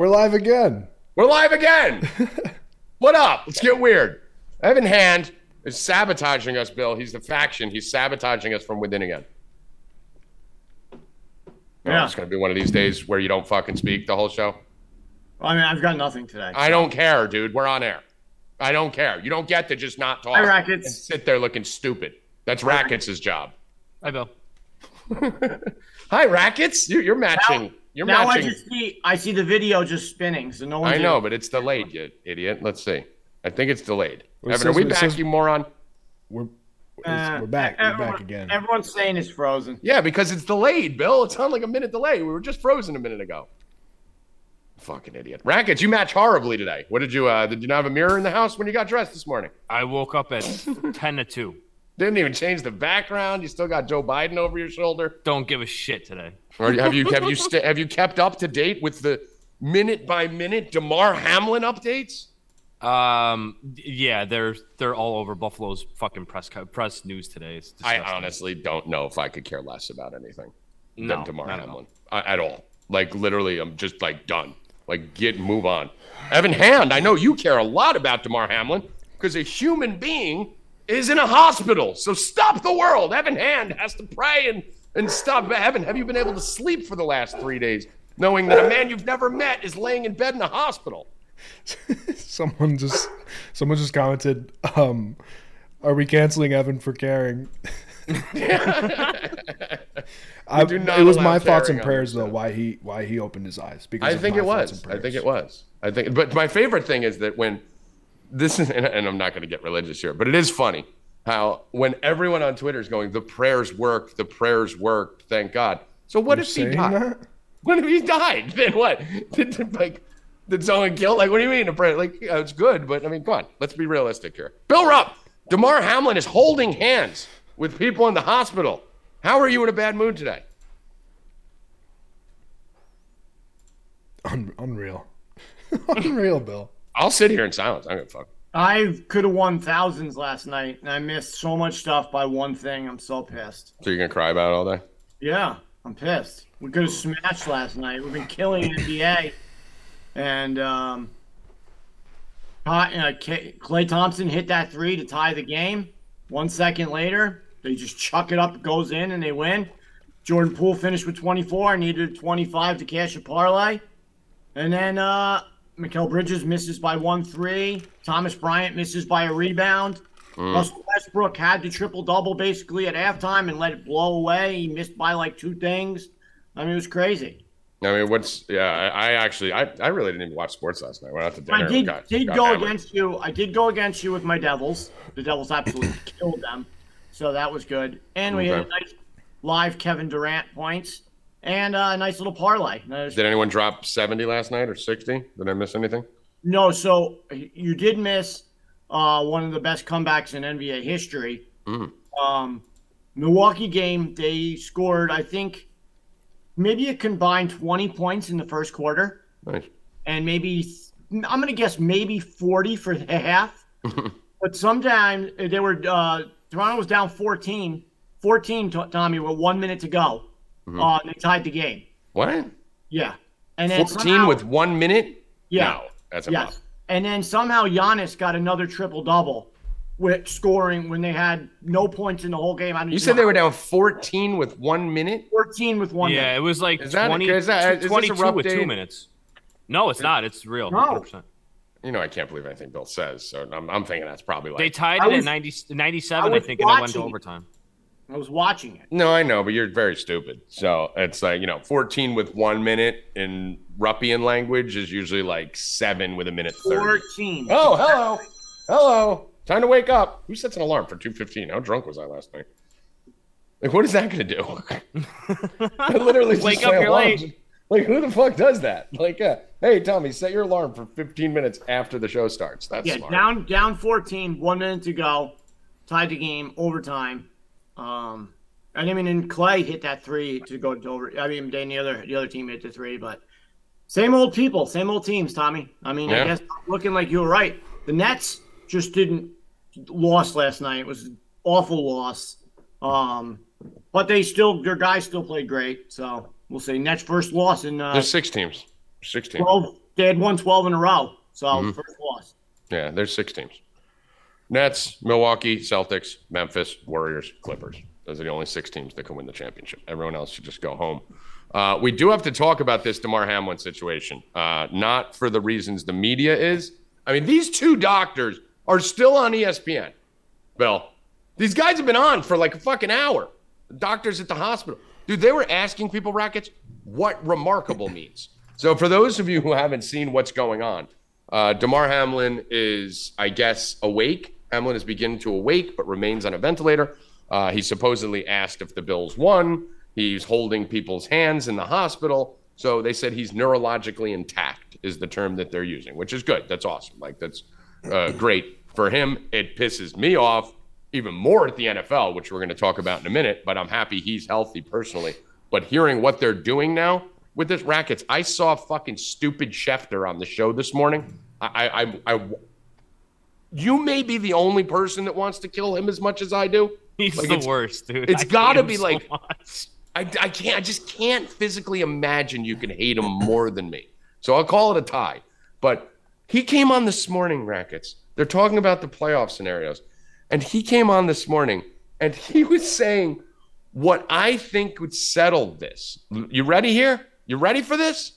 We're live again. We're live again. what up? Let's get weird. Evan Hand is sabotaging us, Bill. He's the faction. He's sabotaging us from within again. Oh, yeah. Oh, it's going to be one of these days where you don't fucking speak the whole show. I mean, I've got nothing today. I don't care, dude. We're on air. I don't care. You don't get to just not talk Hi, and Rackets. sit there looking stupid. That's Rackets' job. Hi, Bill. Hi, Rackets. You- You're matching. You're now matching. I just see I see the video just spinning, so no one. I know, but it's delayed, you idiot. Let's see. I think it's delayed. It Evan, are we back, says- you moron? We're Uh, we're back. We're back again. Everyone's saying it's frozen. Yeah, because it's delayed, Bill. It's on like a minute delay. We were just frozen a minute ago. Fucking idiot. Rackets, you match horribly today. What did you, uh, did you not have a mirror in the house when you got dressed this morning? I woke up at 10 to 2. Didn't even change the background. You still got Joe Biden over your shoulder. Don't give a shit today. Or have you, have you, st- have you kept up to date with the minute by minute Damar Hamlin updates? Um, yeah, they're they're all over Buffalo's fucking press co- press news today. I honestly don't know if I could care less about anything No, than Damar Hamlin at all. Like literally, I'm just like done. Like get move on. Evan Hand, I know you care a lot about Damar Hamlin because a human being is in a hospital. So stop the world. Evan Hand has to pray and and stop. Evan, have you been able to sleep for the last three days, knowing that a man you've never met is laying in bed in a hospital? Someone just someone just commented, um, are we canceling Evan for caring? I, do not it was my thoughts and prayers though why he why he opened his eyes because I think it was. I think it was. I think, but my favorite thing is that when this is, and, and I'm not going to get religious here, but it is funny how when everyone on Twitter is going, the prayers worked, the prayers worked, thank God. So what You're if he died? that? What if he died? Then what? Did, did, like, did someone kill? Like, what do you mean a prayer? Like, yeah, it's good, but I mean, come on, let's be realistic here. Bill Rupp, Damar Hamlin is holding hands with people in the hospital. How are you in a bad mood today? Un- unreal, unreal, Bill. I'll sit here in silence. I don't give a fuck. I could have won thousands last night, and I missed so much stuff by one thing. I'm so pissed. So you're gonna cry about it all day? Yeah, I'm pissed. We could have smashed last night. We've been killing NBA, and um, uh, Klay Thompson hit that three to tie the game. One second later, they just chuck it up, it goes in, and they win. Jordan Poole finished with 24. I Needed 25 to cash a parlay, and then uh, Mikal Bridges misses by one three. Thomas Bryant misses by a rebound. Mm. Russell Westbrook had the triple double basically at halftime and let it blow away. He missed by like two things. I mean, it was crazy. I mean, what's yeah? I, I actually, I, I really didn't even watch sports last night. Went out to dinner. I did got- did got go hammered. against you. I did go against you with my Devils. The Devils absolutely killed them, so that was good. And we had a nice live Kevin Durant points and a nice little parlay. Did anyone drop seventy last night or sixty? Did I miss anything? No, so you did miss uh, one of the best comebacks in NBA history. Mhm. Um, Milwaukee game, they scored, I think, maybe a combined 20 points in the first quarter, Nice. and maybe, I'm going to guess maybe 40 for the half. but sometimes they were, uh, Toronto was down 14, 14, Tommy, with one minute to go. Uh, they tied the game. What? Yeah. And then Fourteen somehow- with one minute? Yeah. No, that's a Yes. And then somehow Giannis got another triple double with scoring when they had no points in the whole game. I don't You even said they know. were down fourteen with one minute. 14 with one. Yeah, minute. it was like Is that- 20, is that- is this 22 with day? two minutes. No, it's not. It's real. No. 100%. You know, I can't believe anything Bill says. So I'm, I'm thinking that's probably like. They tied it was- at 90, 97, I I, was think, and then went to overtime. I was watching it. no, I know, but you're very stupid. So it's like you know, fourteen with one minute in Ruppian language is usually like seven with a minute thirty. 14. Oh, hello. Hello. Time to wake up. Who sets an alarm for 2.15? How drunk was I last night? Like, what is that going to do? I literally just Wake up, you're alarms. late. Like, who the fuck does that? Like, uh, hey, Tommy, set your alarm for 15 minutes after the show starts. That's Yeah, smart. down down 14, one minute to go, tied the game, overtime. Um, and I mean, and Klay hit that three to go to over. I mean, then the other the other team hit the three, but same old people, same old teams. Tommy, I mean, Yeah. I guess looking like you were right. The Nets just didn't lost last night. It was an awful loss. Um, but they still their guys still played great. So we'll see. Nets first loss in uh, There's six teams. Six teams. 12 They had won 12 in a row. So Mm-hmm. first loss. Yeah, there's six teams. Nets, Milwaukee, Celtics, Memphis, Warriors, Clippers. Those are the only six teams that can win the championship. Everyone else should just go home. Uh, we do have to talk about this Damar Hamlin situation, uh, not for the reasons the media is. I mean, these two doctors are still on ESPN. Bill, these guys have been on for like a fucking hour. Doctors at the hospital. Dude, they were asking people, Rackets, what remarkable means. So, for those of you who haven't seen what's going on, uh, Damar Hamlin is, I guess, awake. Hamlin is beginning to awake, but remains on a ventilator. Uh, he supposedly asked if the Bills won. He's holding people's hands in the hospital. So they said he's neurologically intact, is the term that they're using, which is good. That's awesome. Like, that's uh, great for him. It pisses me off even more at the NFL, which we're going to talk about in a minute, but I'm happy he's healthy personally. But hearing what they're doing now with this rackets, I saw fucking stupid Schefter on the show this morning. I, I, I, I you may be the only person that wants to kill him as much as I do. He's Like, the worst, dude. it's hate gotta be so like- much. I, I can't. I just can't physically imagine you can hate him more than me. So I'll call it a tie. But he came on this morning, rackets. They're talking about the playoff scenarios, and he came on this morning and he was saying what I think would settle this. You ready here? You ready for this?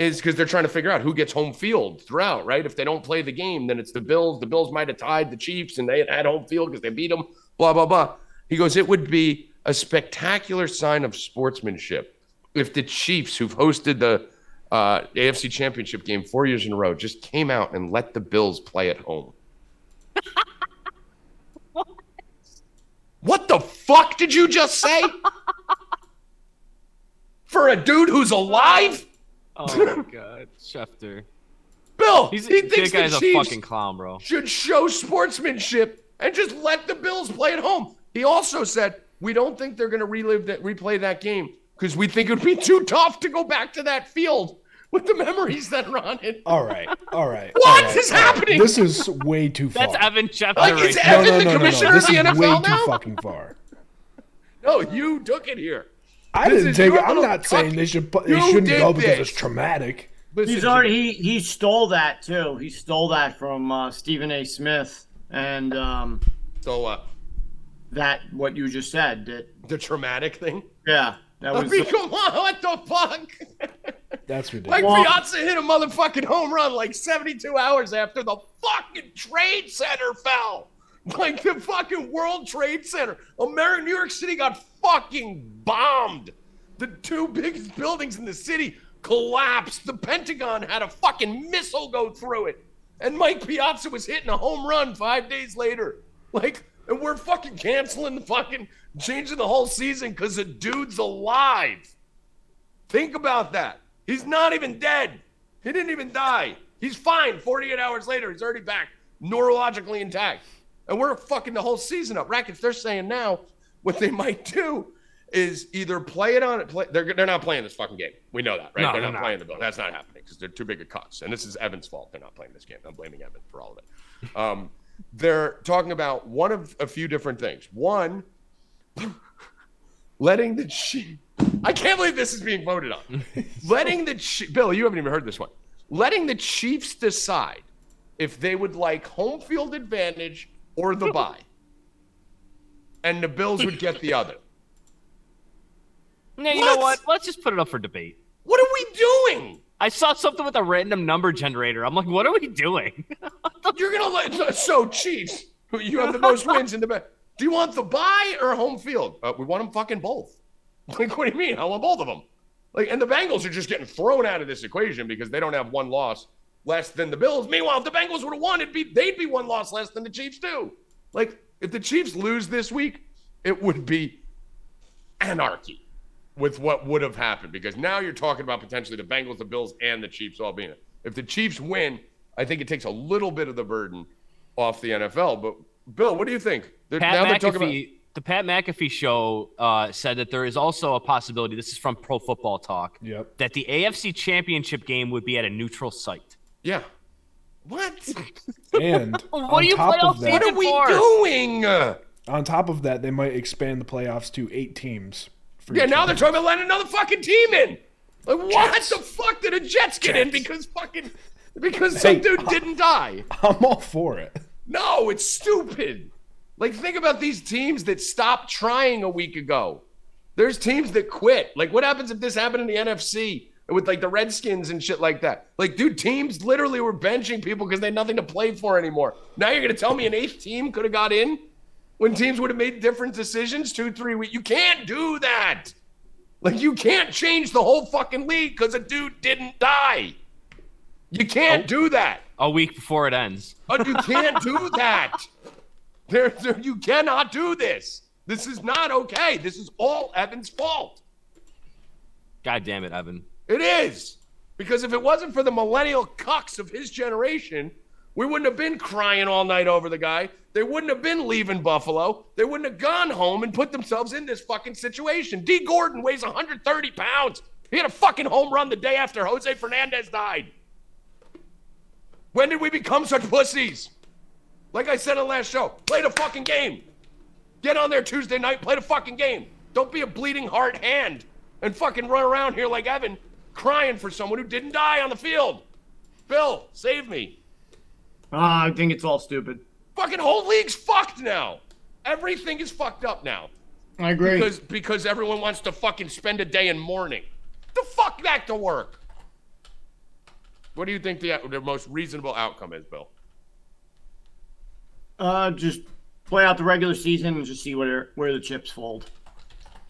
Is because they're trying to figure out who gets home field throughout, right? If they don't play the game, then it's the Bills. The Bills might have tied the Chiefs and they had home field because they beat them, blah, blah, blah. He goes, it would be a spectacular sign of sportsmanship if the Chiefs, who've hosted the uh, AFC Championship game four years in a row, just came out and let the Bills play at home. what the fuck did you just say? For a dude who's alive? Oh my god, Schefter. Bill, He's he that thinks guy's the a Chiefs fucking clown, bro. should show sportsmanship and just let the Bills play at home. He also said, we don't think they're going to relive that, replay that game because we think it would be too tough to go back to that field with the memories that are on it. All right, all right. What all right, is all right. happening? This is way too far. That's Evan Schefter Like, right it's there. Evan- no, no, the no, no, no. commissioner This of the is NFL way now? too fucking far. No, you took it here. I This didn't take it. I'm not saying cuck- they should. Put, they You shouldn't did go because it's traumatic. Listen He's already he, he stole that too. He stole that from uh, Stephen A. Smith and um, So, uh, that what you just said. That the traumatic thing. yeah, that I was mean, come on, what the fuck? That's Like ridiculous. Piazza hit a motherfucking home run like 72 hours after the fucking Trade Center fell. Like the fucking World Trade Center. America, New York City got fucking bombed. The two biggest buildings in the city collapsed. The Pentagon had a fucking missile go through it. And Mike Piazza was hitting a home run five days later. Like, and we're fucking canceling the fucking, changing the whole season because the dude's alive. Think about that. He's not even dead. He didn't even die. He's fine. 48 hours later, he's already back, neurologically intact. And we're fucking the whole season up. Rackets, they're saying now what they might do is either play it on it. Play, they're, they're not playing this fucking game. We know that, right? No, they're they're not not. playing the bill. That's not happening because they're too big a cucks. And this is Evan's fault. They're not playing this game. I'm blaming Evan for all of it. Um, they're talking about one of a few different things. One, letting the Chiefs. I can't believe this is being voted on. letting the Chi- Bill, you haven't even heard this one. Letting the Chiefs decide if they would like home field advantage or the bye, and the Bills would get the other. Now, you know What? Let's just put it up for debate. What are we doing? I saw something with a random number generator. I'm like, what are we doing? You're gonna let so Chiefs. You have the most wins in the back. Do you want the bye or home field? Uh, we want them fucking both. Like, what do you mean? I want both of them. Like, and the Bengals are just getting thrown out of this equation because they don't have one loss less than the Bills. Meanwhile, if the Bengals would have won, it'd be they'd be one loss less than the Chiefs too. Like, if the Chiefs lose this week, it would be anarchy with what would have happened because now you're talking about potentially the Bengals, the Bills, and the Chiefs all being it. If the Chiefs win, I think it takes a little bit of the burden off the NFL. But Bill, what do you think? They're, now they're Pat talking about McAfee, the Pat McAfee show uh, said that there is also a possibility. This is from Pro Football Talk. Yep. That the AFC Championship game would be at a neutral site. Yeah. What? And What on do you top play of that, what are we for? doing? on top of that, they might expand the playoffs to eight teams. For Yeah, now one. they're talking about letting another fucking team in. Like what Jets. the fuck did the Jets get in because fucking because some Hey, dude didn't die? I'm all for it. No, it's stupid. Like think about these teams that stopped trying a week ago. There's teams that quit. Like what happens if this happened in the NFC with like the Redskins and shit like that? Like dude, teams literally were benching people because they had nothing to play for anymore. Now you're gonna tell me an eighth team could have got in when teams would have made different decisions two, three weeks. You can't do that. Like you can't change the whole fucking league because a dude didn't die. You can't do that. A week before it ends. But you can't do that. There, there, you cannot do this. This is not okay. This is all Evan's fault. God damn it, Evan. It is. Because if it wasn't for the millennial cucks of his generation, we wouldn't have been crying all night over the guy. They wouldn't have been leaving Buffalo. They wouldn't have gone home and put themselves in this fucking situation. Dee Gordon weighs 130 pounds. He had a fucking home run the day after Jose Fernandez died. When did we become such pussies? Like I said on the last show, play the fucking game. Get on there Tuesday night, play the fucking game. Don't be a bleeding heart hand and fucking run around here like Evan crying for someone who didn't die on the field. Bill, save me. Ah, I think it's all stupid. Fucking whole league's fucked now. Everything is fucked up now. I agree. Because because everyone wants to fucking spend a day in mourning. The fuck back to work. What do you think the the most reasonable outcome is, Bill? Uh, just play out the regular season and just see where where the chips fold.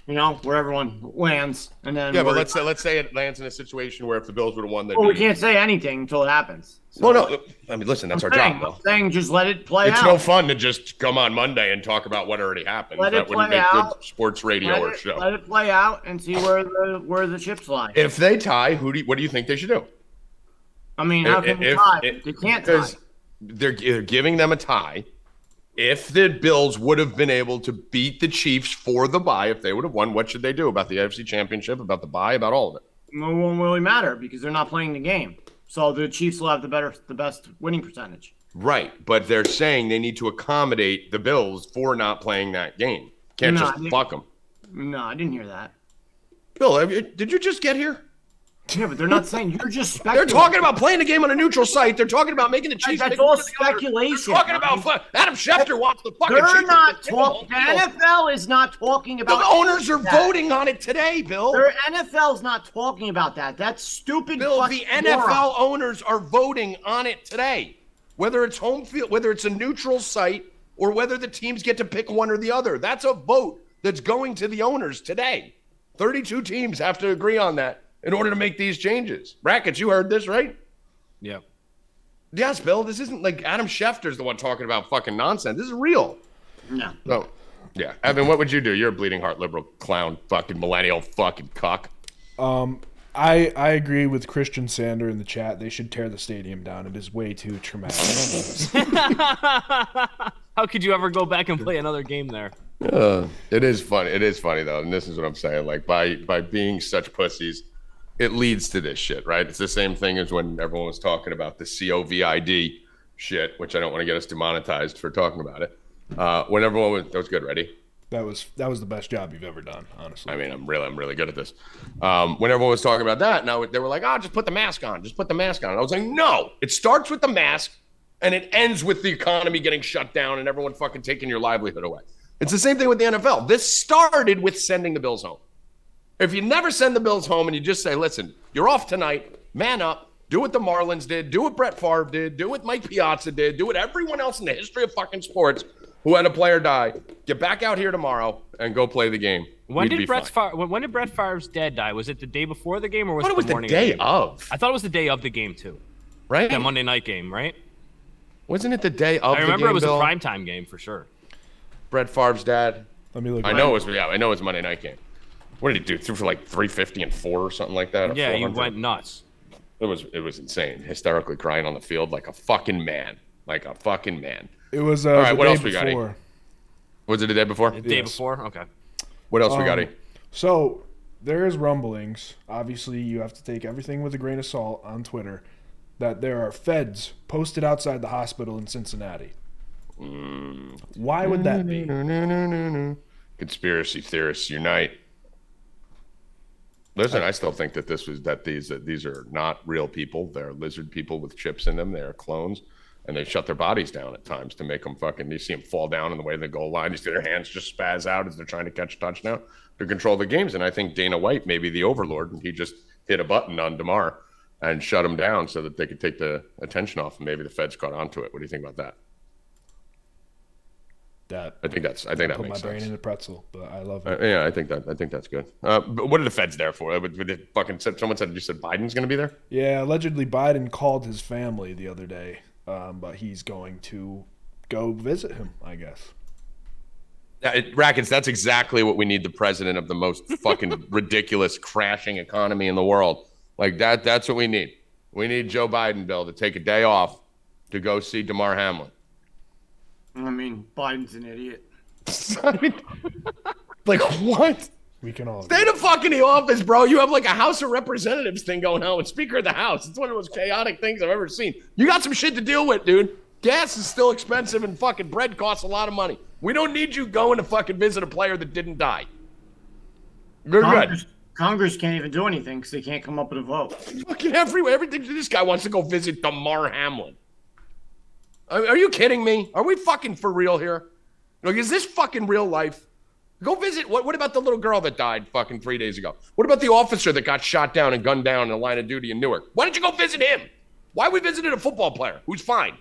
You know, where everyone lands, and then Yeah, but let's say let's say it lands in a situation where if the Bills would have won, they'd Well, we can't say anything until it happens. Well, no. I mean, listen, that's our saying, job. I'm saying just let it play It's out. no fun to just come on Monday and talk about what already happened. Let that it wouldn't play make out. good sports radio let, or it, show. let it play out and see where the where the chips lie. If they tie, who do you, what do you think they should do? I mean, how if- can if- tie? if- they can't tie. they're, they're giving them a tie. If the Bills would have been able to beat the Chiefs for the bye, if they would have won, what should they do about the AFC Championship, about the bye, about all of it? It won't really matter because they're not playing the game. So the Chiefs will have the better, the best winning percentage. Right, but they're saying they need to accommodate the Bills for not playing that game. Can't No, just fuck them. No, I didn't hear that. Bill, have you, did you just get here? Yeah, but they're not saying you're just They're talking about playing the game on a neutral site. They're talking about making the Chiefs. That's all the speculation. They're talking about Adam Schefter wants the fucking. They're Chiefs not talking. The. NFL is not talking about. The owners are that. voting on it today, Bill. Their NFL's not talking about that. That's stupid. Bill, the NFL moron. owners are voting on it today. Whether it's home field, whether it's a neutral site, or whether the teams get to pick one or the other. That's a vote that's going to the owners today. 32 teams have to agree on that in order to make these changes. Brackets, you heard this, right? Yeah. Yes, Bill. This isn't like Adam Schefter's the one talking about fucking nonsense. This is real. No. So, yeah. Evan, what would you do? You're a bleeding heart liberal clown, fucking millennial fucking cuck. Um, I I agree with Christian Sander in the chat. They should tear the stadium down. It is way too traumatic. How could you ever go back and play another game there? Uh, it is funny. It is funny though, and this is what I'm saying. Like by by being such pussies, it leads to this shit, right? It's the same thing as when everyone was talking about the COVID shit, which I don't want to get us demonetized for talking about it. Uh, when everyone was that was good, ready? that was that was the best job you've ever done, honestly. I mean, I'm really, I'm really good at this. Um, when everyone was talking about that, now they were like, "Oh, just put the mask on. Just put the mask on." And I was like, "No, it starts with the mask, and it ends with the economy getting shut down and everyone fucking taking your livelihood away." It's the same thing with the NFL. This started with sending the Bills home. If you never send the Bills home and you just say, "Listen, you're off tonight. Man up. Do what the Marlins did. Do what Brett Favre did. Do what Mike Piazza did. Do what everyone else in the history of fucking sports." Who had a player die? Get back out here tomorrow and go play the game. When We'd did be Brett's fine. Favre, when, when did Brett Favre's dad die? Was it the day before the game or was I thought it it was the the day of? the game? of, I thought it was the day of the game too. right? That Monday night game, right? Wasn't it the day of I remember game, it was Bill? a primetime game for sure. Brett Favre's dad. Let me look. I know it was. Yeah, I know it was Monday night game. What did he do? Threw for like 350 and four or something like that. Yeah, he went nuts. It was it was insane. Hysterically crying on the field like a fucking man, like a fucking man. It was uh, right, the what else we got, E? before. Was it the day before? The day Yes. before? Okay. What else we got? Um, E? So there is rumblings. Obviously, you have to take everything with a grain of salt on Twitter. That there are feds posted outside the hospital in Cincinnati. Mm. Why would that be? No, no, no, no, no. Conspiracy theorists unite. Listen, uh, I still think that this was that these that these are not real people. They're lizard people with chips in them. They are clones, and they shut their bodies down at times to make them fucking. You see them fall down in the way of the goal line. You see their hands just spaz out as they're trying to catch a touchdown to control the games. And I think Dana White may be the overlord, and he just hit a button on Damar and shut him down so that they could take the attention off. And maybe the feds caught onto it. What do you think about that? That I think that's. I think that put my brain sense. in a pretzel, but I love Uh, it. yeah, I think that. I think that's good. Uh, but what are the feds there for? Uh, Would, would fucking someone said you said Biden's going to be there? Yeah, allegedly Biden called his family the other day, um, but he's going to go visit him. I guess. Yeah, it, Rackets, that's exactly what we need the president of the most fucking ridiculous crashing economy in the world. Like that that's what we need. We need Joe Biden, Bill, to take a day off to go see Damar Hamlin. I mean, Biden's an idiot. I mean, like what? We can all. Stay the fuck in the office, bro. You have like a House of Representatives thing going on with Speaker of the House. It's one of the most chaotic things I've ever seen. You got some shit to deal with, dude. Gas is still expensive and fucking bread costs a lot of money. We don't need you going to fucking visit a player that didn't die. You're good. Congress, Congress can't even do anything because they can't come up with a vote. Fucking everywhere. Everything. This guy wants to go visit Damar Hamlin. Are, you kidding me? Are we fucking for real here? Like, is this fucking real life? Go visit. What, what about the little girl that died fucking three days ago? What about the officer that got shot down and gunned down in the line of duty in Newark? Why don't you go visit him? Why we visited a football player who's fine?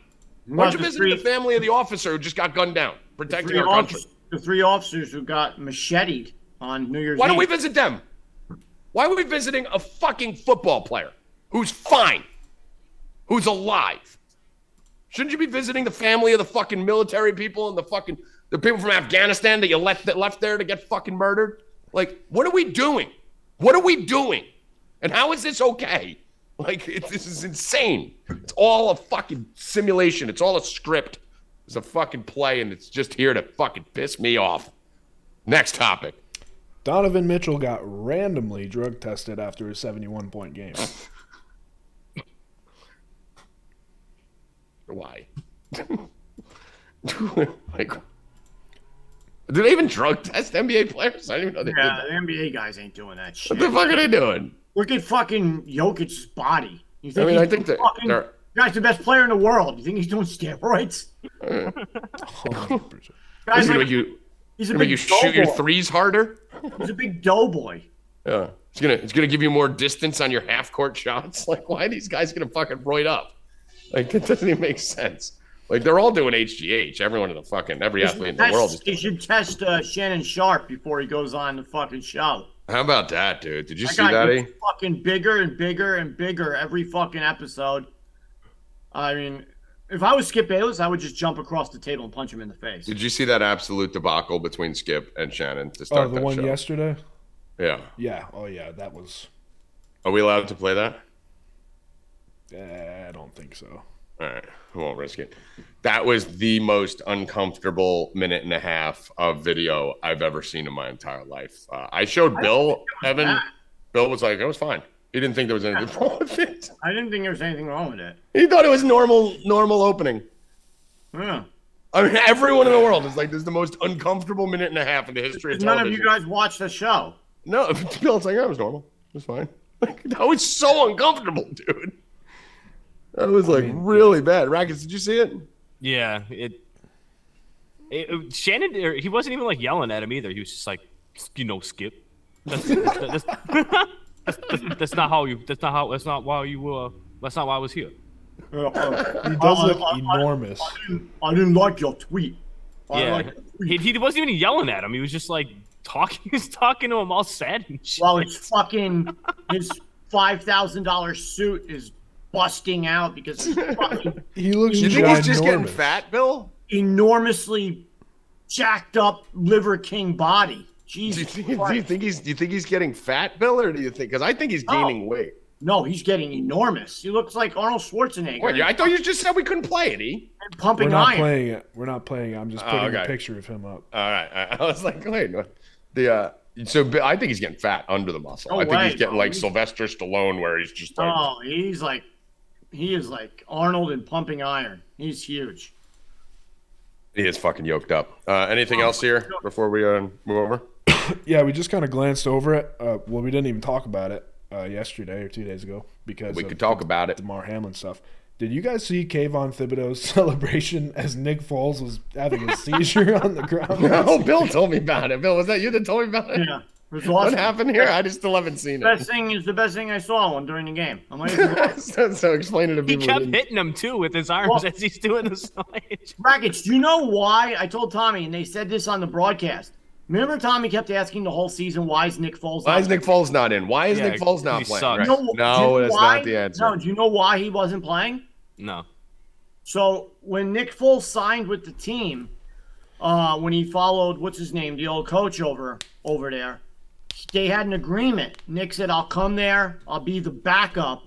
Why don't you visit the family of the officer who just got gunned down, protecting our country? officers, the three officers who got macheted on New Year's Why don't Eve. we visit them? Why are we visiting a fucking football player who's fine, who's alive? Shouldn't you be visiting the family of the fucking military people and the fucking the people from Afghanistan that you left that left there to get fucking murdered? Like, what are we doing? What are we doing? And how is this okay? Like, it, this is insane. It's all a fucking simulation. It's all a script. It's a fucking play, and it's just here to fucking piss me off. Next topic. Donovan Mitchell got randomly drug tested after a 71 point game. Why? like, do they even drug test NBA players? I didn't even know they Yeah, did the NBA guys ain't doing that that. shit. What the fuck are they doing? Look at fucking Jokic's body. You I mean, I think that fucking, they're. guy's the best player in the world. You think he's doing steroids? 100%. Guy's He's like, you, he's a big you shoot your threes harder. He's a big doughboy. Yeah, it's gonna it's gonna give you more distance on your half court shots. Like, why are these guys gonna fucking roid up? Like, it doesn't even make sense. Like, they're all doing HGH. Everyone in the fucking every athlete in the Test- world is. he should test uh, Shannon Sharpe before he goes on the fucking show. How about that, dude? Did you That see that? gets Eh? fucking bigger and bigger and bigger every fucking episode. I mean, if I was Skip Bayless, I would just jump across the table and punch him in the face. Did you see that absolute debacle between Skip and Shannon to Oh, start the that one show? yesterday? Yeah. Yeah. Oh, yeah. That was. Are we allowed to play that? Eh, I don't think so. All right, I won't risk it. That was the most uncomfortable minute and a half of video I've ever seen in my entire life. Uh, I showed Bill, Evan. bad. Bill was like, it was fine. He didn't think there was anything wrong with it. I didn't think there was anything wrong with it. He thought it was normal, normal opening. Yeah. I mean, everyone in the world is like, this is the most uncomfortable minute and a half in the history of None television. None of you guys watched the show. No, Bill's like, that was normal. It was fine. Like, that was so uncomfortable, dude. That was like really bad. Rackets, did you see it? Yeah, it. it, it- Shannon, he wasn't even like yelling at him either. He was just like, you know, Skip. That's, that's, that's, that's, that's, that's not how you. That's not how. That's not why you. Uh, that's not why I was here. Uh, uh, He does I- look I- I- enormous. I didn't, I didn't like your tweet. I Yeah, like tweet. he, he wasn't even yelling at him. He was just like talking. He's talking to him all sad and shit. While his fucking his five thousand dollar suit is busting out because He looks You think he's just getting fat, Bill? enormously jacked up liver king body. Do you, think, do you think he's do you think he's getting fat, Bill, or do you think? Because I think he's gaining weight. No, he's getting enormous. He looks like Arnold Schwarzenegger. Wait, I thought you just said we couldn't play it. E. and We're not iron. playing it. We're not playing it. I'm just Oh, putting a picture of him up. All right, I I was like, wait, the uh, so I think he's getting fat under the muscle. No I think way, he's getting bro. like He's- Sylvester Stallone, where he's just like, Oh, he's like, he is like Arnold and pumping iron. He's huge. he is fucking yoked up. Uh, anything else here before we uh, move over? yeah, we just kind of glanced over it. Uh, well, we didn't even talk about it uh, yesterday or two days ago because We of could talk about it. Damar Hamlin stuff. Did you guys see Kayvon Thibodeaux's celebration as Nick Foles was having a seizure on the ground? No, Bill told me about it. Bill, was that you that told me about it? Yeah. It was What happened here? I just still haven't seen it. Best thing is the best thing I saw one during the game. I'm like, so, so explain it to He people. who kept hitting him too with his arms Well- as he's doing the slide. Brackets, do you know why? I told Tommy, and they said this on the broadcast. Remember, Tommy kept asking the whole season, why is Nick Foles Why not is Nick Foles not in? Why is Yeah, Nick Foles not playing? sucks. Right. You know- No, know that's why? not the answer. No, do you know why he wasn't playing? No. So when Nick Foles signed with the team, uh, when he followed what's his name, the old coach over over there, they had an agreement. Nick said, "I'll come there. I'll be the backup.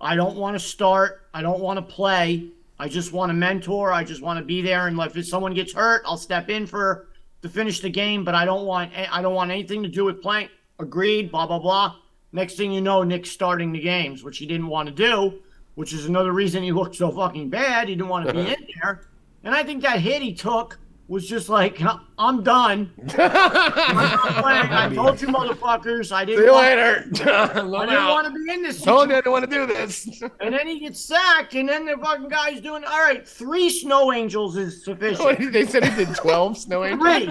I don't want to start. I don't want to play. I just want to mentor. I just want to be there. And if someone gets hurt, I'll step in for to finish the game. But I don't want I don't want anything to do with playing. Agreed. Blah blah blah. Next thing you know, Nick's starting the games, which he didn't want to do, which is another reason he looked so fucking bad. He didn't want to be uh-huh. in there. And I think that hit he took was just like, I'm done. I'm not playing. I told you motherfuckers I didn't See you want, later. I didn't want to be in this Told you. I didn't want to do this. And then he gets sacked, and then the fucking guy's doing all right. Three snow angels is What, sufficient. they said he did 12 snow angels. Three.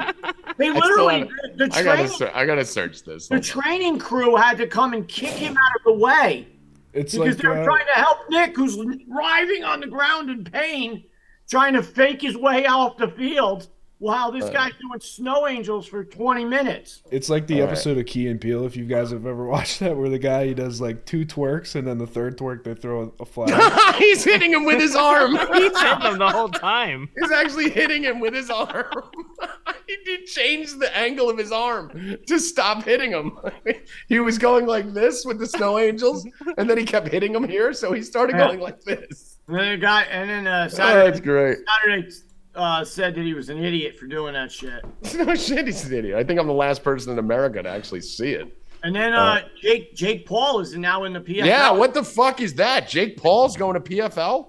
They still literally haven't- the, the I gotta, training ser- I gotta search this. the Hold on. training crew had to come and kick him out of the way. It's because like they're uh, trying to help Nick, who's writhing on the ground in pain, trying to fake his way off the field while this uh. guy's doing snow angels for 20 minutes. It's like the All right. episode of Key and Peele, if you guys have ever watched that, where the guy he does like two twerks and then the third twerk they throw a flag. He's hitting him with his arm. He's hitting him the whole time. He's actually hitting him with his arm. he did change the angle of his arm to stop hitting him. he was going like this with the snow angels, and then he kept hitting him here, so he started going like this. And then the guy, and then uh, Oh, Saturday, that's great. Saturday uh, said that he was an idiot for doing that shit. No shit, he's an idiot. I think I'm the last person in America to actually see it. And then uh, Jake Jake Paul is now in the PFL. Yeah, what the fuck is that? Jake Paul's going to PFL?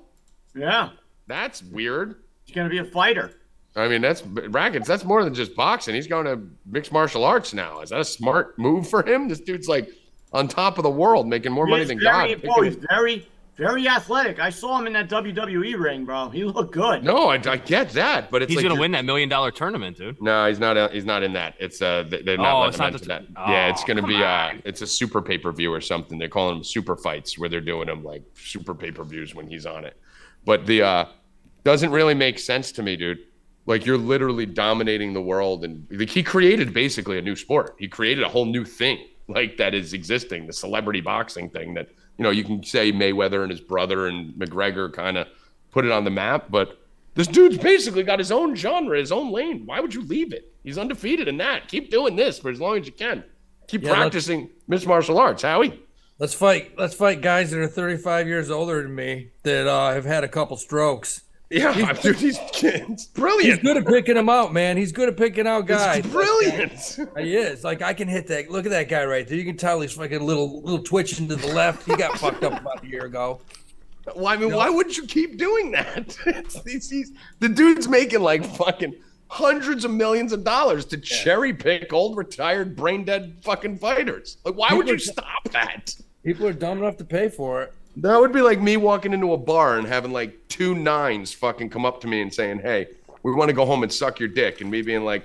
Yeah, That's weird. he's gonna be a fighter. I mean, that's rackets. That's more than just boxing. He's going to mixed martial arts now. Is that a smart move for him? This dude's like on top of the world, making more money than God. bro, he's very, very athletic. I saw him in that WWE ring, bro. He looked good. No, I, I get that, but it's He's like gonna you're- win that million dollar tournament, dude. No, he's not. Uh, he's not in that. It's uh, they- they're not Oh, letting him not into the- that. Oh, yeah, it's gonna come be uh, it's a super pay per view or something. They're calling them super fights where they're doing them like super pay per views when he's on it. But the uh, doesn't really make sense to me, dude. Like you're literally dominating the world, and like he created basically a new sport. He created a whole new thing like that is existing, the celebrity boxing thing that you know you can say Mayweather and his brother and McGregor kind of put it on the map, but this dude's basically got his own genre, his own lane. Why would you leave it? He's undefeated in that. Keep doing this for as long as you can. Keep Yeah, practicing mixed martial arts, Howie. Let's fight. Let's fight guys that are 35 years older than me that uh, have had a couple strokes. Yeah, dude, he's, He's brilliant. good at picking them out, man. He's good at picking out guys. It's brilliant. He is. Like I can hit that. Look at that guy right there. You can tell he's fucking a little little twitching to the left. He got fucked up about a year ago. Well, I mean, why wouldn't you keep doing that? It's, it's, the dude's making like fucking hundreds of millions of dollars to cherry pick old retired brain dead fucking fighters. Like, why would you stop that? People are dumb enough to pay for it. That would be like me walking into a bar and having like two nines fucking come up to me and saying, "Hey, we want to go home and suck your dick," and me being like,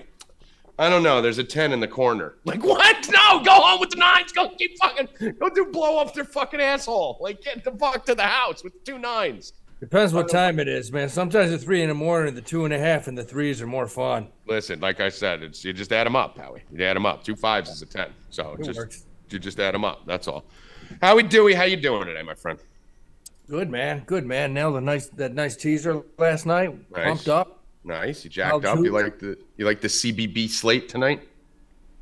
"I don't know, there's a ten in the corner." Like, what? No, go home with the nines. Go keep fucking. Go do blow off their fucking asshole. Like, get the fuck to the house with two nines. Depends what time it is, man. Sometimes the three in the morning, the two and a half, and the threes are more fun. Listen, like I said, it's you just add them up, Howie. You add them up. Two fives is a ten. So It just works. you just add them up. That's all. Howie Dewey, how you doing today, my friend? Good man, good man. Nailed a nice that nice teaser last night. Nice. Pumped up. Nice. You jacked up. you- You like the you like the CBB slate tonight?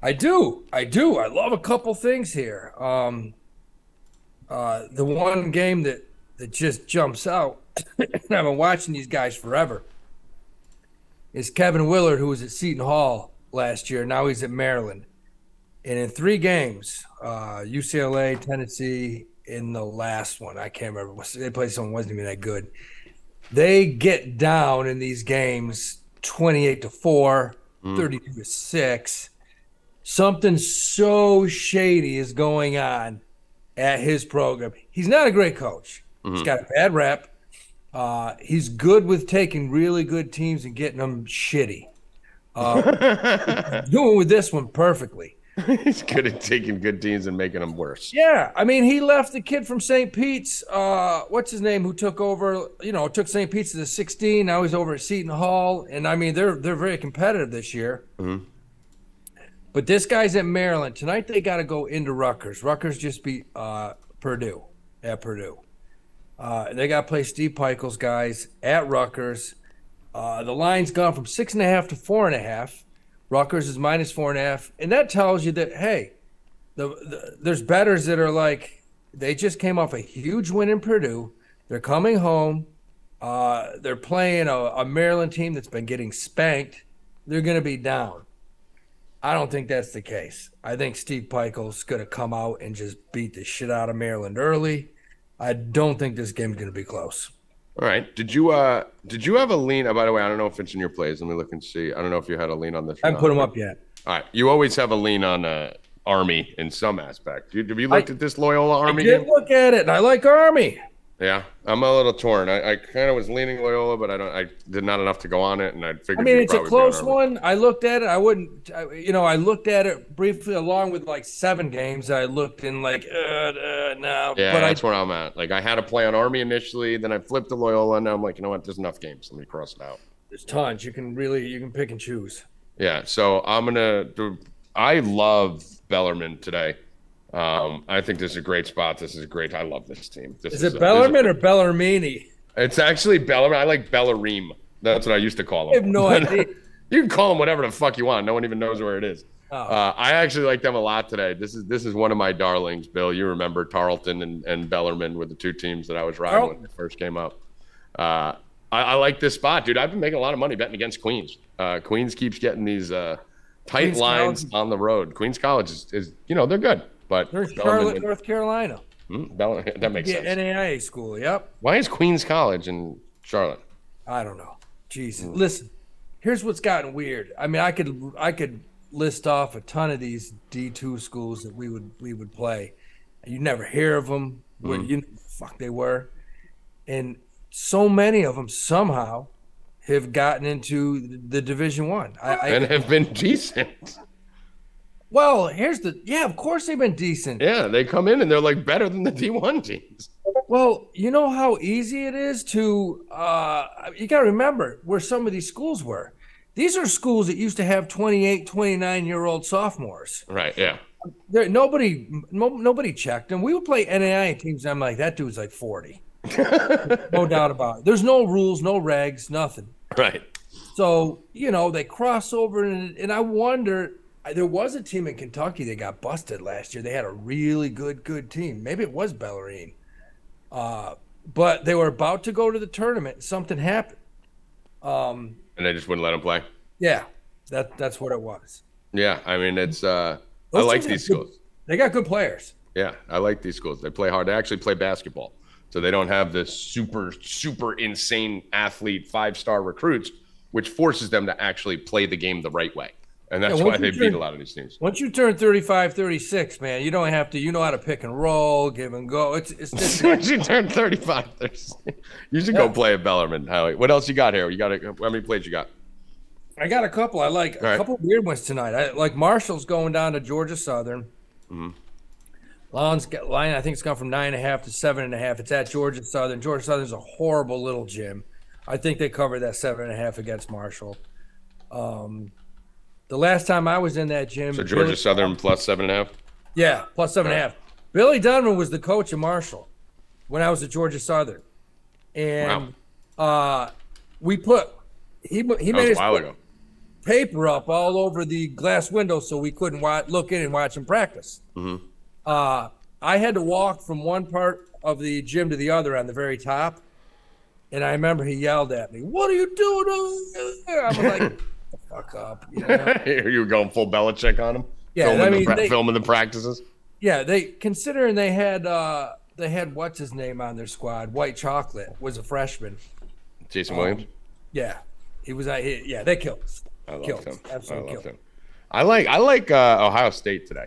I do. I do. I love a couple things here. Um, uh, the one game that that just jumps out, and I've been watching these guys forever, is Kevin Willard, who was at Seton Hall last year. Now he's at Maryland, and in three games, uh, UCLA, Tennessee, in the last one, I can't remember. They played someone wasn't even that good. They get down in these games, twenty-eight to four, 32 to six something so shady is going on at his program. He's not a great coach. He's got a bad rep. Uh, he's good with taking really good teams and getting them shitty. Uh, doing with this one perfectly. He's good at taking good teams and making them worse. Yeah, I mean, he left the kid from St. Pete's. Uh, what's his name? Who took over? You know, took St. Pete's to the 16. Now he's over at Seton Hall, and I mean, they're they're very competitive this year. But this guy's at Maryland tonight. They got to go into Rutgers. Rutgers just beat uh, Purdue at Purdue. Uh, they got to play Steve Pikiell's guys at Rutgers. Uh, the line's gone from six and a half to four and a half. Rutgers is minus four and a half, and that tells you that hey, the, the there's betters that are like they just came off a huge win in Purdue. They're coming home. Uh, they're playing a, a Maryland team that's been getting spanked. They're going to be down. I don't think that's the case. I think Steve Pikiell's going to come out and just beat the shit out of Maryland early. I don't think this game's going to be close. All right. Did you uh did you have a lean? Oh, by the way, I don't know if it's in your plays. Let me look and see. I don't know if you had a lean on this. I haven't put them up yet. All right. You always have a lean on uh Army in some aspect. You, have you looked at this Loyola Army? I Army did game? look at it, and I like Army. Yeah, I'm a little torn. I, I kind of was leaning Loyola, but I don't. I did not enough to go on it, and I figured. I mean, it's a probably be on close one. I looked at it. I wouldn't, I, you know, I looked at it briefly along with like seven games. I looked in like, uh, uh, no. Yeah, but I, that's where I'm at. Like I had a play on Army initially, then I flipped to Loyola, and now I'm like, you know what? There's enough games. Let me cross it out. there's tons. You can really, you can pick and choose. Yeah, so I'm gonna. Do, I love Bellarmine today. Um, I think this is a great spot. This is great. I love this team. This Is a- it this Bellarmine or Bellarmini? It's actually Bellarmine. I like Bellareem. That's what I used to call him. I have no idea. you can call him whatever the fuck you want. No one even knows where it is. Oh. Uh, I actually like them a lot today. This is this is one of my darlings, Bill. You remember Tarleton and, and Bellarmine were the two teams that I was riding when Tarleton. they first came up. Uh, I, I like this spot, dude. I've been making a lot of money betting against Queens. Uh, Queens keeps getting these uh, tight Queens lines College- on the road. Queens College is, is you know they're good, but in Charlotte, North Carolina. Hmm, that makes sense. Yeah, sense. NAIA school. Yep. Why is Queens College in Charlotte? I don't know. Jesus. Hmm. Listen, here's what's gotten weird. I mean, I could I could list off a ton of these D2 schools that we would we would play. You never hear of them. What Hmm. you fuck they were, and so many of them somehow have gotten into the Division One. I, I and have been decent. Well, here's the yeah. Of course they've been decent. Yeah, they come in and they're like better than the D1 teams. Well, you know how easy it is to uh you got to remember where some of these schools were. These are schools that used to have 28, 29 year old sophomores. Right, yeah. There nobody no, nobody checked and We would play NAI teams and I'm like that dude's like 40. no doubt about it. There's no rules, no regs, nothing. Right. So, you know, they cross over and, and I wonder there was a team in Kentucky that got busted last year. They had a really good, good team. Maybe it was Bellarine. Uh, but they were about to go to the tournament. And Something happened. Um, And they just wouldn't let them play. yeah, that that's what it was. Yeah, I mean it's uh I like these have good- schools. They got good players. Yeah, I like these schools. They play hard. They actually play basketball. So they don't have this super, super insane athlete five star recruits, which forces them to actually play the game the right way. And that's Yeah, why they you beat a lot of these teams. Once you turn 35, 36, man, you don't have to. You know how to pick and roll, give and go. It's it's just Once you turn 35, there's- you should go play at Bellarmine, Howie. What else you got here? You got a, how many plays you got? I got a couple. I like a right. couple weird ones tonight. I like Marshall's going down to Georgia Southern. Mm-hmm. Lions line. I think it's gone from nine and a half to seven and a half. It's at Georgia Southern. Georgia Southern's a horrible little gym. I think they covered that seven and a half against Marshall. Um, the last time I was in that gym, So Georgia Billy- Southern plus seven and a half. yeah, plus seven and a half. Billy Donovan was the coach of Marshall when I was at Georgia Southern, and uh, we put he he That made was a us put paper up all over the glass window so we couldn't wa- look in and watch him practice. Mm-hmm. Uh, I had to walk from one part of the gym to the other on the very top, and I remember he yelled at me, "What are you doing?" over there?" I was like, "The "Fuck up!" You know? you were going full Belichick on him. Yeah, filming, I the pra- they- filming the practices. Yeah, they considering they had uh, they had what's his name on their squad. White Chocolate was a freshman. Jason Williams. Yeah, he was. Uh, he, yeah, they killed. I loved killed. him. I Absolutely loved killed. him. I like I like uh, Ohio State today.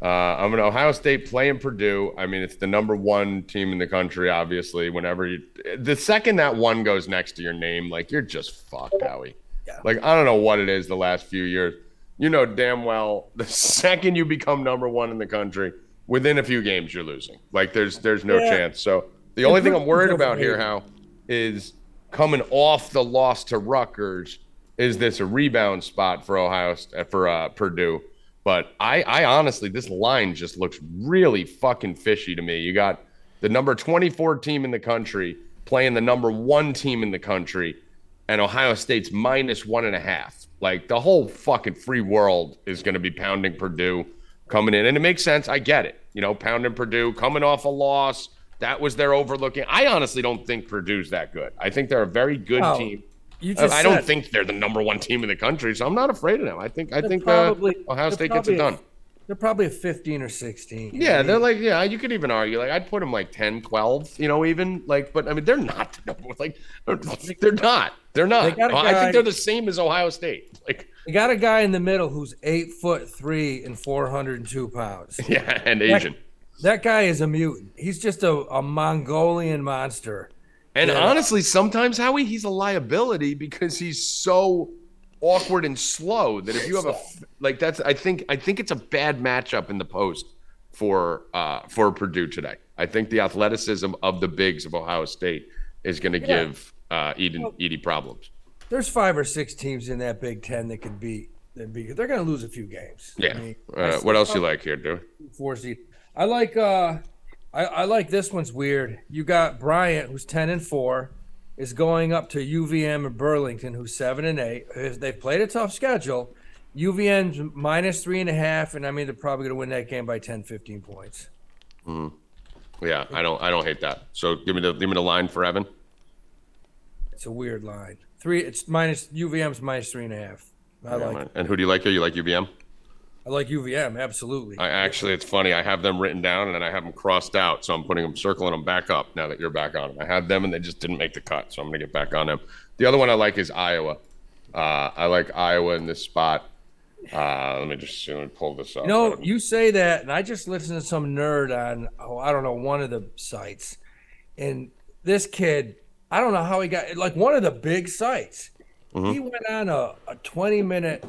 Uh, I'm an Ohio State playing Purdue. I mean, it's the number one team in the country. Obviously, whenever you, the second that one goes next to your name, like you're just fucked, Howie. Like I don't know what it is. The last few years, you know damn well, the second you become number one in the country, within a few games you're losing. Like there's there's no Yeah. chance. So the only thing I'm worried about here. How, is coming off the loss to Rutgers. Is this a rebound spot for Ohio for uh, Purdue? But I, I honestly, this line just looks really fucking fishy to me. You got the number 24 team in the country playing the number one team in the country, and Ohio State's minus one and a half. Like the whole fucking free world is going to be pounding Purdue coming in, and it makes sense. I get it. You know, pounding Purdue coming off a loss. That was their overlooking. I honestly don't think Purdue's that good. I think they're a very good Oh, team. You I, just I don't think they're the number one team in the country, so I'm not afraid of them. I think I think probably- uh, Ohio State gets it a- done. They're probably a 15 or 16. Yeah, they're like yeah, you could even argue like I'd put them like 10, 12, you know, even like but I mean they're not the number one like they're not. They're not. They a I guy- think they're the same as Ohio State. Like They got a guy in the middle who's eight foot three and 402 pounds. yeah, and Asian. That guy is a mutant. He's just a, a Mongolian monster. And Yeah. honestly, sometimes Howie, he's a liability because he's so awkward and slow that if you have a like that's I think I think it's a bad matchup in the post for uh for Purdue today. I think the athleticism of the bigs of Ohio State is going to Yeah. give uh Eden Edey problems. There's five or six teams in that Big Ten that could beat. That beat. They're going to lose a few games. Yeah. I mean, uh, what else you like here, dude? Four seed. I like. uh I, I like this one's weird. You got Bryant, who's 10 and four, is going up to UVM and Burlington, who's seven and eight. They've played a tough schedule. UVM's minus three and a half, and I mean they're probably going to win that game by 10, 15 points. Yeah, I don't I don't hate that. So give me the give me the line for Evan. It's a weird line. Three. It's minus UVM's minus three and a half. I like. And who do you like here? You like UVM? I like UVM absolutely. I actually, it's funny. I have them written down and then I have them crossed out. So I'm putting them, circling them back up now that you're back on them. I had them and they just didn't make the cut. So I'm going to get back on them. The other one I like is Iowa. Uh, I like Iowa in this spot. Uh, let me just let me pull this up. No, you say that, and I just listened to some nerd on, oh, I don't know, one of the sites. And this kid, I don't know how he got, like one of the big sites, he went on a, a 20 minute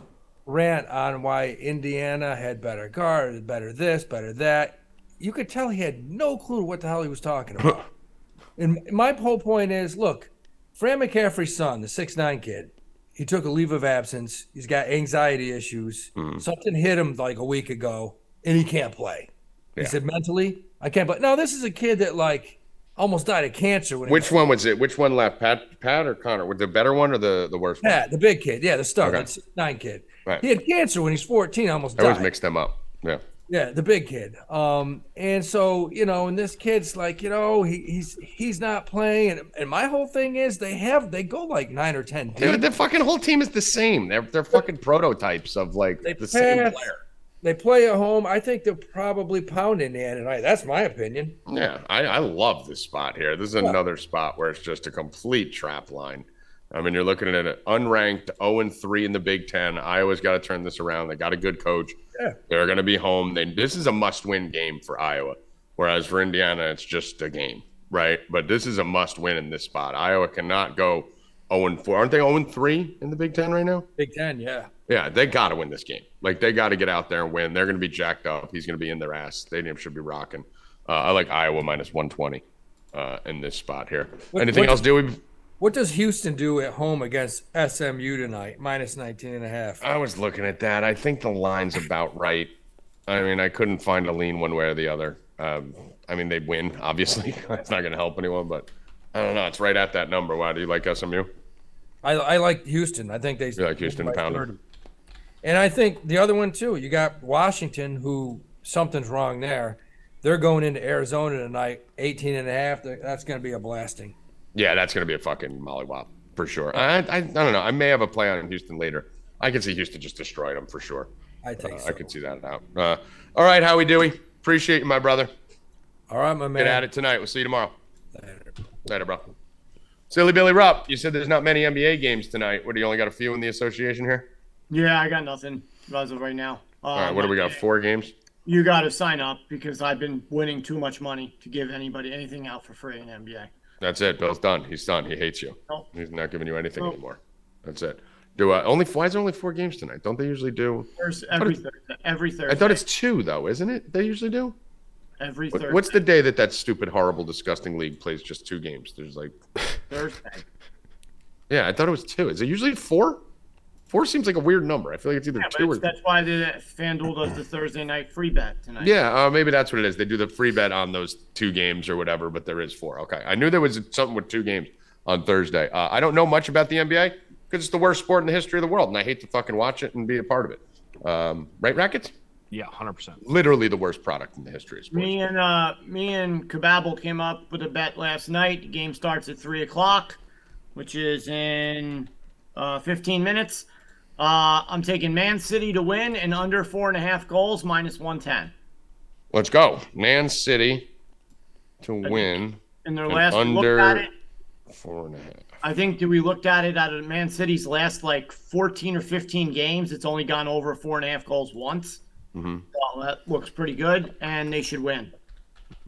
rant on why Indiana had better guards, better this, better that. You could tell he had no clue what the hell he was talking about. and my whole point is look, Fran McCaffery's son, the six nine kid, he took a leave of absence. He's got anxiety issues. Mm-hmm. Something hit him like a week ago, and he can't play. He said mentally, I can't play. No, this is a kid that like almost died of cancer when Which one was it? Which one left? Pat, Pat or Connor? Was the better one or the, the worst one? Pat, the big kid, yeah, the star, Okay. the nine kid. Right. He had cancer when he's fourteen, almost I always died. mix them up. Yeah. Yeah, the big kid. Um, and so you know, and this kid's like, you know, he, he's he's not playing, and, and my whole thing is they have they go like nine or ten Dude, the fucking whole team is the same. They're, they're fucking prototypes of like They the same player. They play at home. I think they'll probably pound Indiana tonight. That's my opinion. Yeah, I, I love this spot here. This is another spot where it's just a complete trap line. I mean, you're looking at an unranked 0 and 3 in the Big Ten. Iowa's got to turn this around. They got a good coach. Yeah. They're going to be home. They, this is a must win game for Iowa. Whereas for Indiana, it's just a game, right? But this is a must win in this spot. Iowa cannot go 0 and 4. Aren't they 0 and 3 in the Big Ten right now? Big Ten, yeah. Yeah, they got to win this game. Like they got to get out there and win. They're going to be jacked up. He's going to be in their ass. Stadium should be rocking. Uh, I like Iowa minus 120 uh, in this spot here. What- Anything what- else, Dewey? What does Houston do at home against SMU tonight? Minus 19 and a half. I was looking at that. I think the line's about right. I mean, I couldn't find a lean one way or the other. Um, I mean, they'd win, obviously. That's not going to help anyone, but I don't know. It's right at that number. Why do you like SMU? I, I like Houston. I think they You like Houston? 30. And I think the other one too. You got Washington, who something's wrong there. They're going into Arizona tonight, 18 and a half. That's going to be a blasting. Yeah, that's going to be a fucking mollywop for sure. I, I, I don't know. I may have a play on in Houston later. I can see Houston just destroyed them for sure. I think Uh, so. I could see that out. Uh, all right, Howie Dewey. Appreciate you, my brother. All right, my man. Get at it tonight. We'll see you tomorrow. Later, bro. Silly Billy Rupp, you said there's not many NBA games tonight. What do you only got a few in the association here? Yeah, I got nothing. as of right now. Uh, All right, what do we got? Four games. You got to sign up because I've been winning too much money to give anybody anything out for free in NBA. That's it. Bill's done. He's done. He hates you. Nope. He's not giving you anything Nope. anymore. That's it. Do uh, only why is there only four games tonight? Don't they usually do? There's every Thursday. Every Thursday. I thought it's two though, isn't it? They usually do. every Thursday. What's the day that that stupid, horrible, disgusting league plays just two games? There's like, Thursday? yeah, I thought it was two. Is it usually four? Four seems like a weird number. I feel like it's either Yeah, but two or it's, that's why the FanDuel does the Thursday night free bet tonight. Yeah, uh, maybe that's what it is. They do the free bet on those two games or whatever, but there is four. Okay, I knew there was something with two games on Thursday. Uh, I don't know much about the NBA because it's the worst sport in the history of the world, and I hate to fucking watch it and be a part of it. Um, right, rackets? Yeah, hundred percent. Literally the worst product in the history of sports. Me and uh, me and Kababble came up with a bet last night. The game starts at three o'clock, which is in uh, 15 minutes. Uh, I'm taking Man City to win and under four and a half goals, minus 110. Let's go, Man City to win In their last looked under- at it, four and a half. I think that we looked at it out of Man City's last like 14 or 15 games. It's only gone over four and a half goals once. Mhm. So that looks pretty good, and they should win.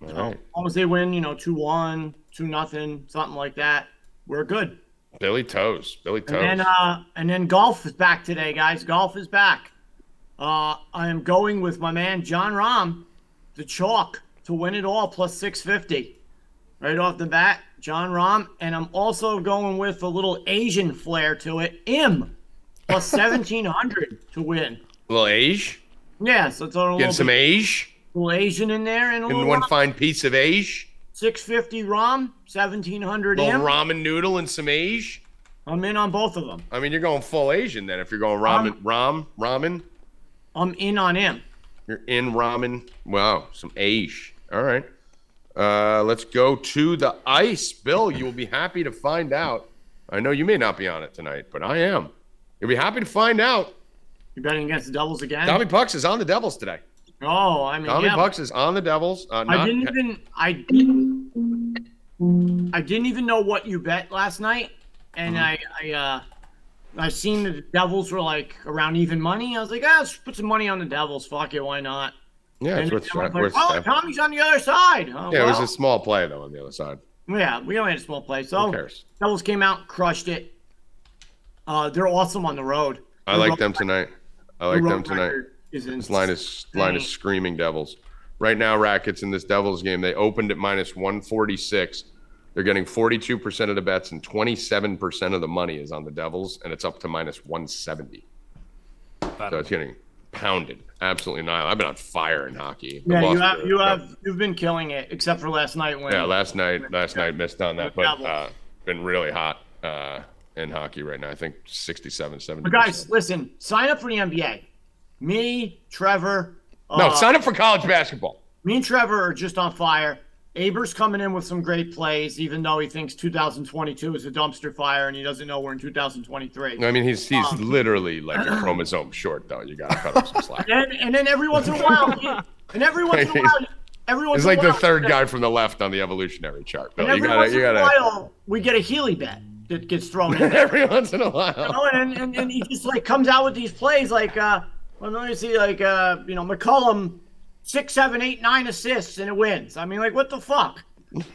All So, right, As long as they win, you know, two one, two nothing, something like that, we're good. Billy Toes, Billy Toes. And then, uh, and then golf is back today, guys. Golf is back. Uh, I am going with my man Jon Rahm, the chalk to win it all plus 650. Right off the bat, Jon Rahm, and I'm also going with a little Asian flair to it. M plus 1700 to win. little age, Yeah, so it's a little, getting some bit, age, little Asian in there and a little one fine piece of age, 650 Rahm, 1700 little M. ramen noodle and some age. I'm in on both of them. I mean, you're going full Asian then. If you're going ramen, ram, ramen, I'm in on him. you're in ramen. Wow, some age. All right. Uh, let's go to the ice. Bill, you will be happy to find out. I know you may not be on it tonight, but I am. You'll be happy to find out. You're betting against the Devils again? Tommy Pucks is on the Devils today. Oh, I mean, Tommy yeah, Pucks is on the Devils. Uh, I didn't even I didn't I didn't even know what you bet last night, and I I uh I seen the Devils were like around even money. I was like, ah, let's put some money on the Devils. Fuck it, why not? yeah, And it's I was oh, Tommy's on the other side. Oh, yeah, it was a small play though on the other side. yeah, we only had a small play, so Who cares? Devils came out, crushed it. Uh, they're awesome on the road. I Their like road- them tonight. I like them tonight. record Is This line is line is screaming Devils. Right now, Rackets in this Devils game, they opened at minus 146. They're getting 42% of the bets and 27% of the money is on the Devils, and it's up to minus 170. So it's getting pounded. Absolutely not. I've been on fire in hockey. Yeah, you have, you have you've been killing it, except for last night when Yeah, last night, last night missed on that, but uh, been really hot uh, in hockey right now. I think 67, 70. But guys, listen, sign up for the NBA. Me, Trevor. no, uh, sign up for college basketball. Me and Trevor are just on fire. Aber's coming in with some great plays, even though he thinks 2022 is a dumpster fire and he doesn't know we're in 2023. I mean, he's he's Um, literally like a chromosome short, though. You got to cut him some slack. And, and then every once in a while, he- and every once in a while, every once He's like the third guy from the left on the evolutionary chart. Bill. And You every gotta, once you in a gotta. while, we get a Healy bet that gets thrown in. there. Every once in a while. know, and, and, and he just like comes out with these plays like uh well, let me see like uh you know McCollum six seven eight nine assists and it wins. I mean like what the fuck?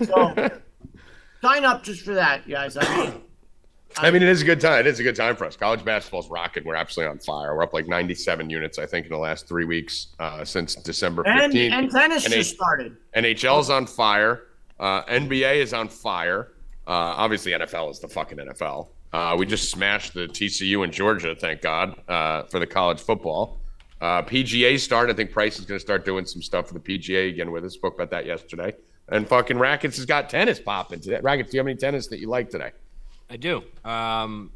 So sign up just for that, guys. I mean I mean, it is a good time. It is a good time for us. College basketball's rocking. We're absolutely on fire. We're up like 97 units, I think, in the last three weeks uh, since December 15th. and and tennis just started. NHL's on fire. Uh, NBA is on fire. Uh, obviously, NFL is the fucking NFL. Uh, we just smashed the TCU in Georgia, thank God, uh, for the college football. Uh, PGA start. I think Price is going to start doing some stuff for the PGA again with us. Spoke about that yesterday. And fucking Rackets has got tennis popping today. Rackets, do you have any tennis that you like today? I do. Um,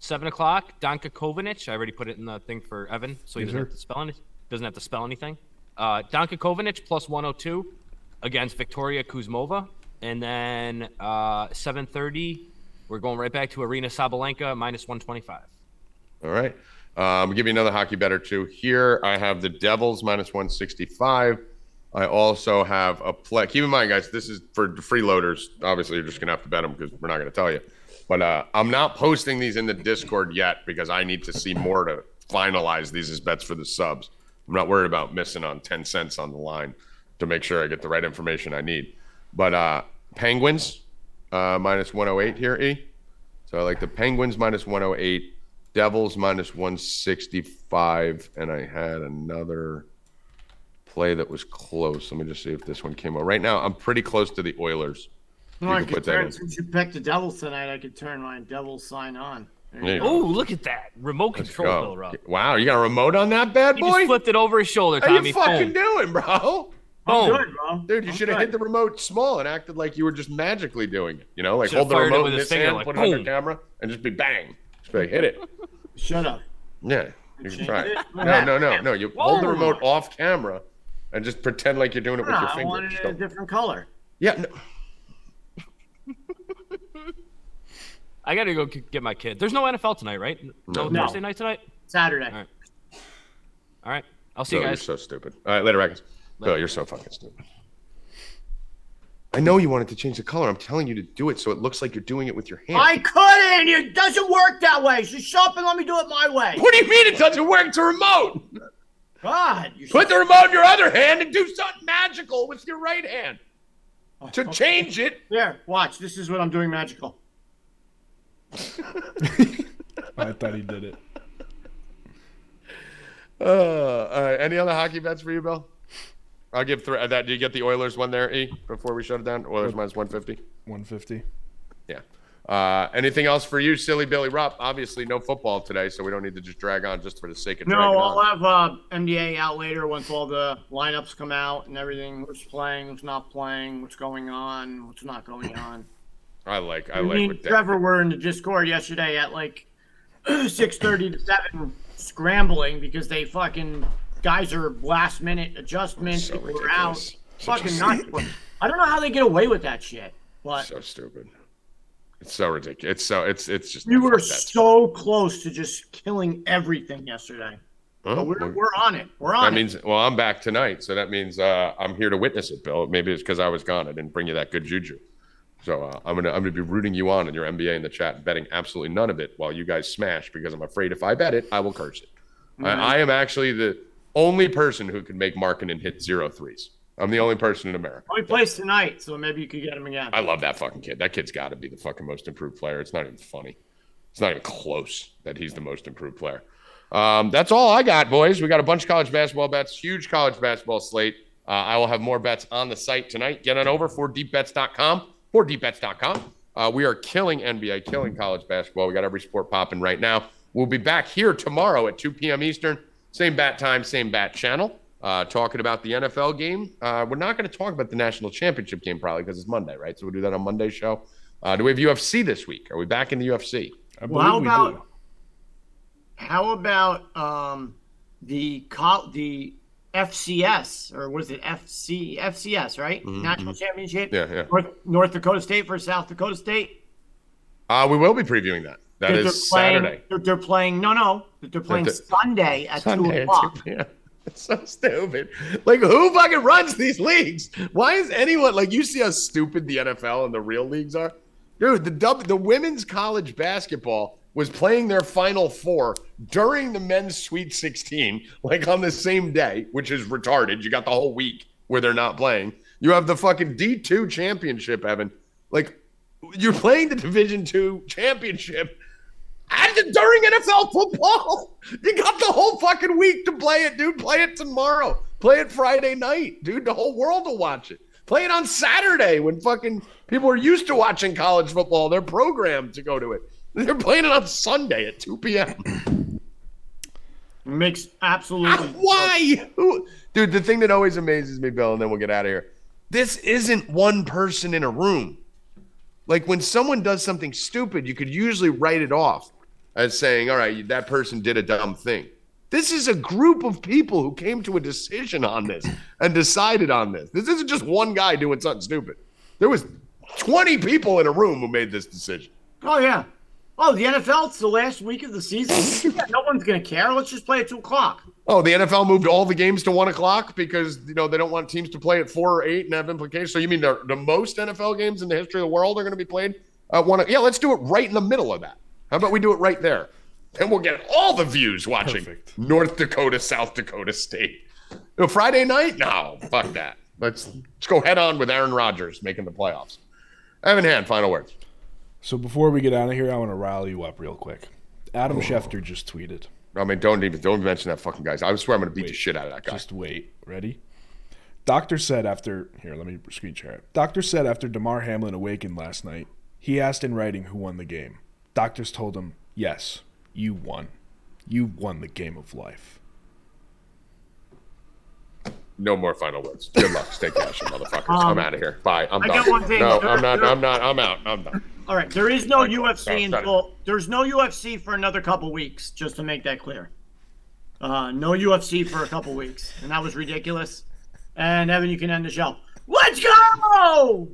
seven o'clock. Danka Kovinic. I already put it in the thing for Evan, so he doesn't have to spell any, doesn't have to spell anything. Uh, Danka Kovinic plus 102 against Victoria Kuzmova, and then uh, 7:30. We're going right back to Aryna Sabalenka minus 125. All right. Um, give you another hockey bet or two. Here I have the Devils minus 165. I also have a play. Keep in mind, guys, this is for freeloaders. Obviously, you're just going to have to bet them because we're not going to tell you. But uh, I'm not posting these in the Discord yet because I need to see more to finalize these as bets for the subs. I'm not worried about missing on 10 cents on the line to make sure I get the right information I need. But uh, Penguins uh, minus 108 here, E. So I like the Penguins minus 108, Devils minus 165, and I had another play that was close. Let me just see if this one came out. Right now, I'm pretty close to the Oilers. Well, I could turn, in. since you picked the Devils tonight, I could turn my Devils sign on. There you There you go. go. Oh, look at that remote control, Go. Bill Rupp. Wow, you got a remote on that bad He boy? just flipped it over his shoulder, How Tommy. you fucking Boom. doing, bro? I'm Boom. good, bro. Dude, you should have hit the remote small and acted like you were just magically doing it. You know, like Should've hold the fired it remote with in his this finger, hand, like, put it on the boom. camera, and just be bang. Just be like, hit it. Shut up. Yeah, you can Change try it. it? No, no, no, no. You hold the remote off camera and just pretend like you're doing it with Nah, your I finger. wanted Just it a go- different color. Yeah, no. I gotta go k- get my kid. There's no NFL tonight, right? No, No. Thursday night tonight. Saturday. All right. All right. I'll see Bill, you you're guys. so stupid. All right, later, Rackets. Bill, you're so fucking stupid. I know you wanted to change the color. I'm telling you to do it so it looks like you're doing it with your hand. I couldn't. It doesn't work that way. So shut up and let me do it my way. What do you mean it doesn't work to remote? God, you Put the remote in your other hand and do something magical with your right hand. To change it, Here, watch. This is what I'm doing magical. I thought he did it. Uh, all right. Any other hockey bets for you, Bill? I'll give three. uh, That do you get the Oilers one there, E? Before we shut it down, Oilers minus one fifty. 150. Yeah. Uh, anything else for you, silly Billy Rupp? Obviously, no football today, so we don't need to just drag on just for the sake of No, I'll on. have uh, NBA out later once all the lineups come out and everything. What's playing, what's not playing, what's going on, what's not going on. I like. I Me like and what that. Trevor were in the Discord yesterday at like six thirty to seven, scrambling because they fucking guys are last minute adjustments. So people are out. Such Fucking nuts. I don't know how they get away with that shit. But So stupid. It's so ridiculous. It's so. It's it's just. we were so close to just killing everything yesterday. But we're, Well, we're on it. We're on That it. means well, I'm back tonight, so that means uh, I'm here to witness it, Bill. Maybe it's because I was gone. I didn't bring you that good juju. So uh, I'm gonna I'm gonna be rooting you on in your NBA in the chat, betting absolutely none of it while you guys smash because I'm afraid if I bet it, I will curse it. I, I am actually the only person who can make Markkanen hit zero threes. I'm the only person in America. Well, he plays tonight, so maybe you could get him again. I love that fucking kid. That kid's got to be the fucking most improved player. It's not even funny. It's not even close that he's the most improved player. Um, that's all I got, boys. We got a bunch of college basketball bets, huge college basketball slate. Uh, I will have more bets on the site tonight. Get on over for deepbets.com, for deepbets.com. Uh, we are killing NBA, killing college basketball. We got every sport popping right now. We'll be back here tomorrow at 2 p.m. Eastern. Same bat time, same bat channel. Uh, talking about the NFL game. Uh, we're not going to talk about the national championship game probably because it's Monday, right? So we'll do that on Monday show. Uh, do we have UFC this week? Are we back in the UFC? I Well, how believe we about do. how about um the col- the FCS or was it FC FCS right National Championship? Mm-hmm, Yeah, yeah. North, North Dakota State versus South Dakota State. Uh, we will be previewing that. That That is they're playing, Saturday. They're, they're playing no no they're playing they're- Sunday at two Sunday at o'clock. 2 p.m. It's so stupid. Like, who fucking runs these leagues? Why is anyone like you see how stupid the NFL and the real leagues are? Dude, the dub, the women's college basketball was playing their final four during the men's Sweet 16, like on the same day, which is retarded. You got the whole week where they're not playing. You have the fucking D2 championship, Evan. Like, you're playing the Division Two championship and during NFL football. You got the whole fucking week to play it, dude. Play it tomorrow. Play it Friday night, dude. The whole world will watch it. Play it on Saturday when fucking people are used to watching college football. They're programmed to go to it. They're playing it on Sunday at 2 p.m. Makes absolutely Why? Who- Dude, the thing that always amazes me, Bill, and then we'll get out of here. This isn't one person in a room. Like when someone does something stupid, you could usually write it off as saying, all right, that person did a dumb thing. This is a group of people who came to a decision on this and decided on this. This isn't just one guy doing something stupid. There was 20 people in a room who made this decision. Oh yeah. Oh, the NFL. It's the last week of the season. Yeah, no one's gonna care. Let's just play at two o'clock. Oh, the NFL moved all the games to one o'clock because you know they don't want teams to play at four or eight and have implications. So you mean the, the most NFL games in the history of the world are going to be played at one? o- Yeah, let's do it right in the middle of that. How about we do it right there? Then we'll get all the views watching Perfect. North Dakota, South Dakota State. You know, Friday night? No, fuck that. Let's let's go head on with Aaron Rodgers making the playoffs. Evan Hand, final words. So before we get out of here, I want to rile you up real quick. Adam oh. Schefter just tweeted. I mean, don't even don't mention that fucking guy. I swear I'm gonna beat the shit out of that guy. Just wait. Ready? Doctor said after here, let me screen share it. Doctor said after Damar Hamlin awakened last night, he asked in writing who won the game. Doctors told him, "Yes, you won. You won the game of life." No more final words. Good luck. Stay cashing, motherfuckers. I'm Um, out of here. Bye. I'm I done. got one thing. No, There- I'm not. there- I'm not. I'm out. I'm done. All right, there is no Sorry, UFC sorry. until there's no UFC for another couple weeks. Just to make that clear, uh, no UFC for a couple weeks, and that was ridiculous. And Evan, you can end the show. Let's go!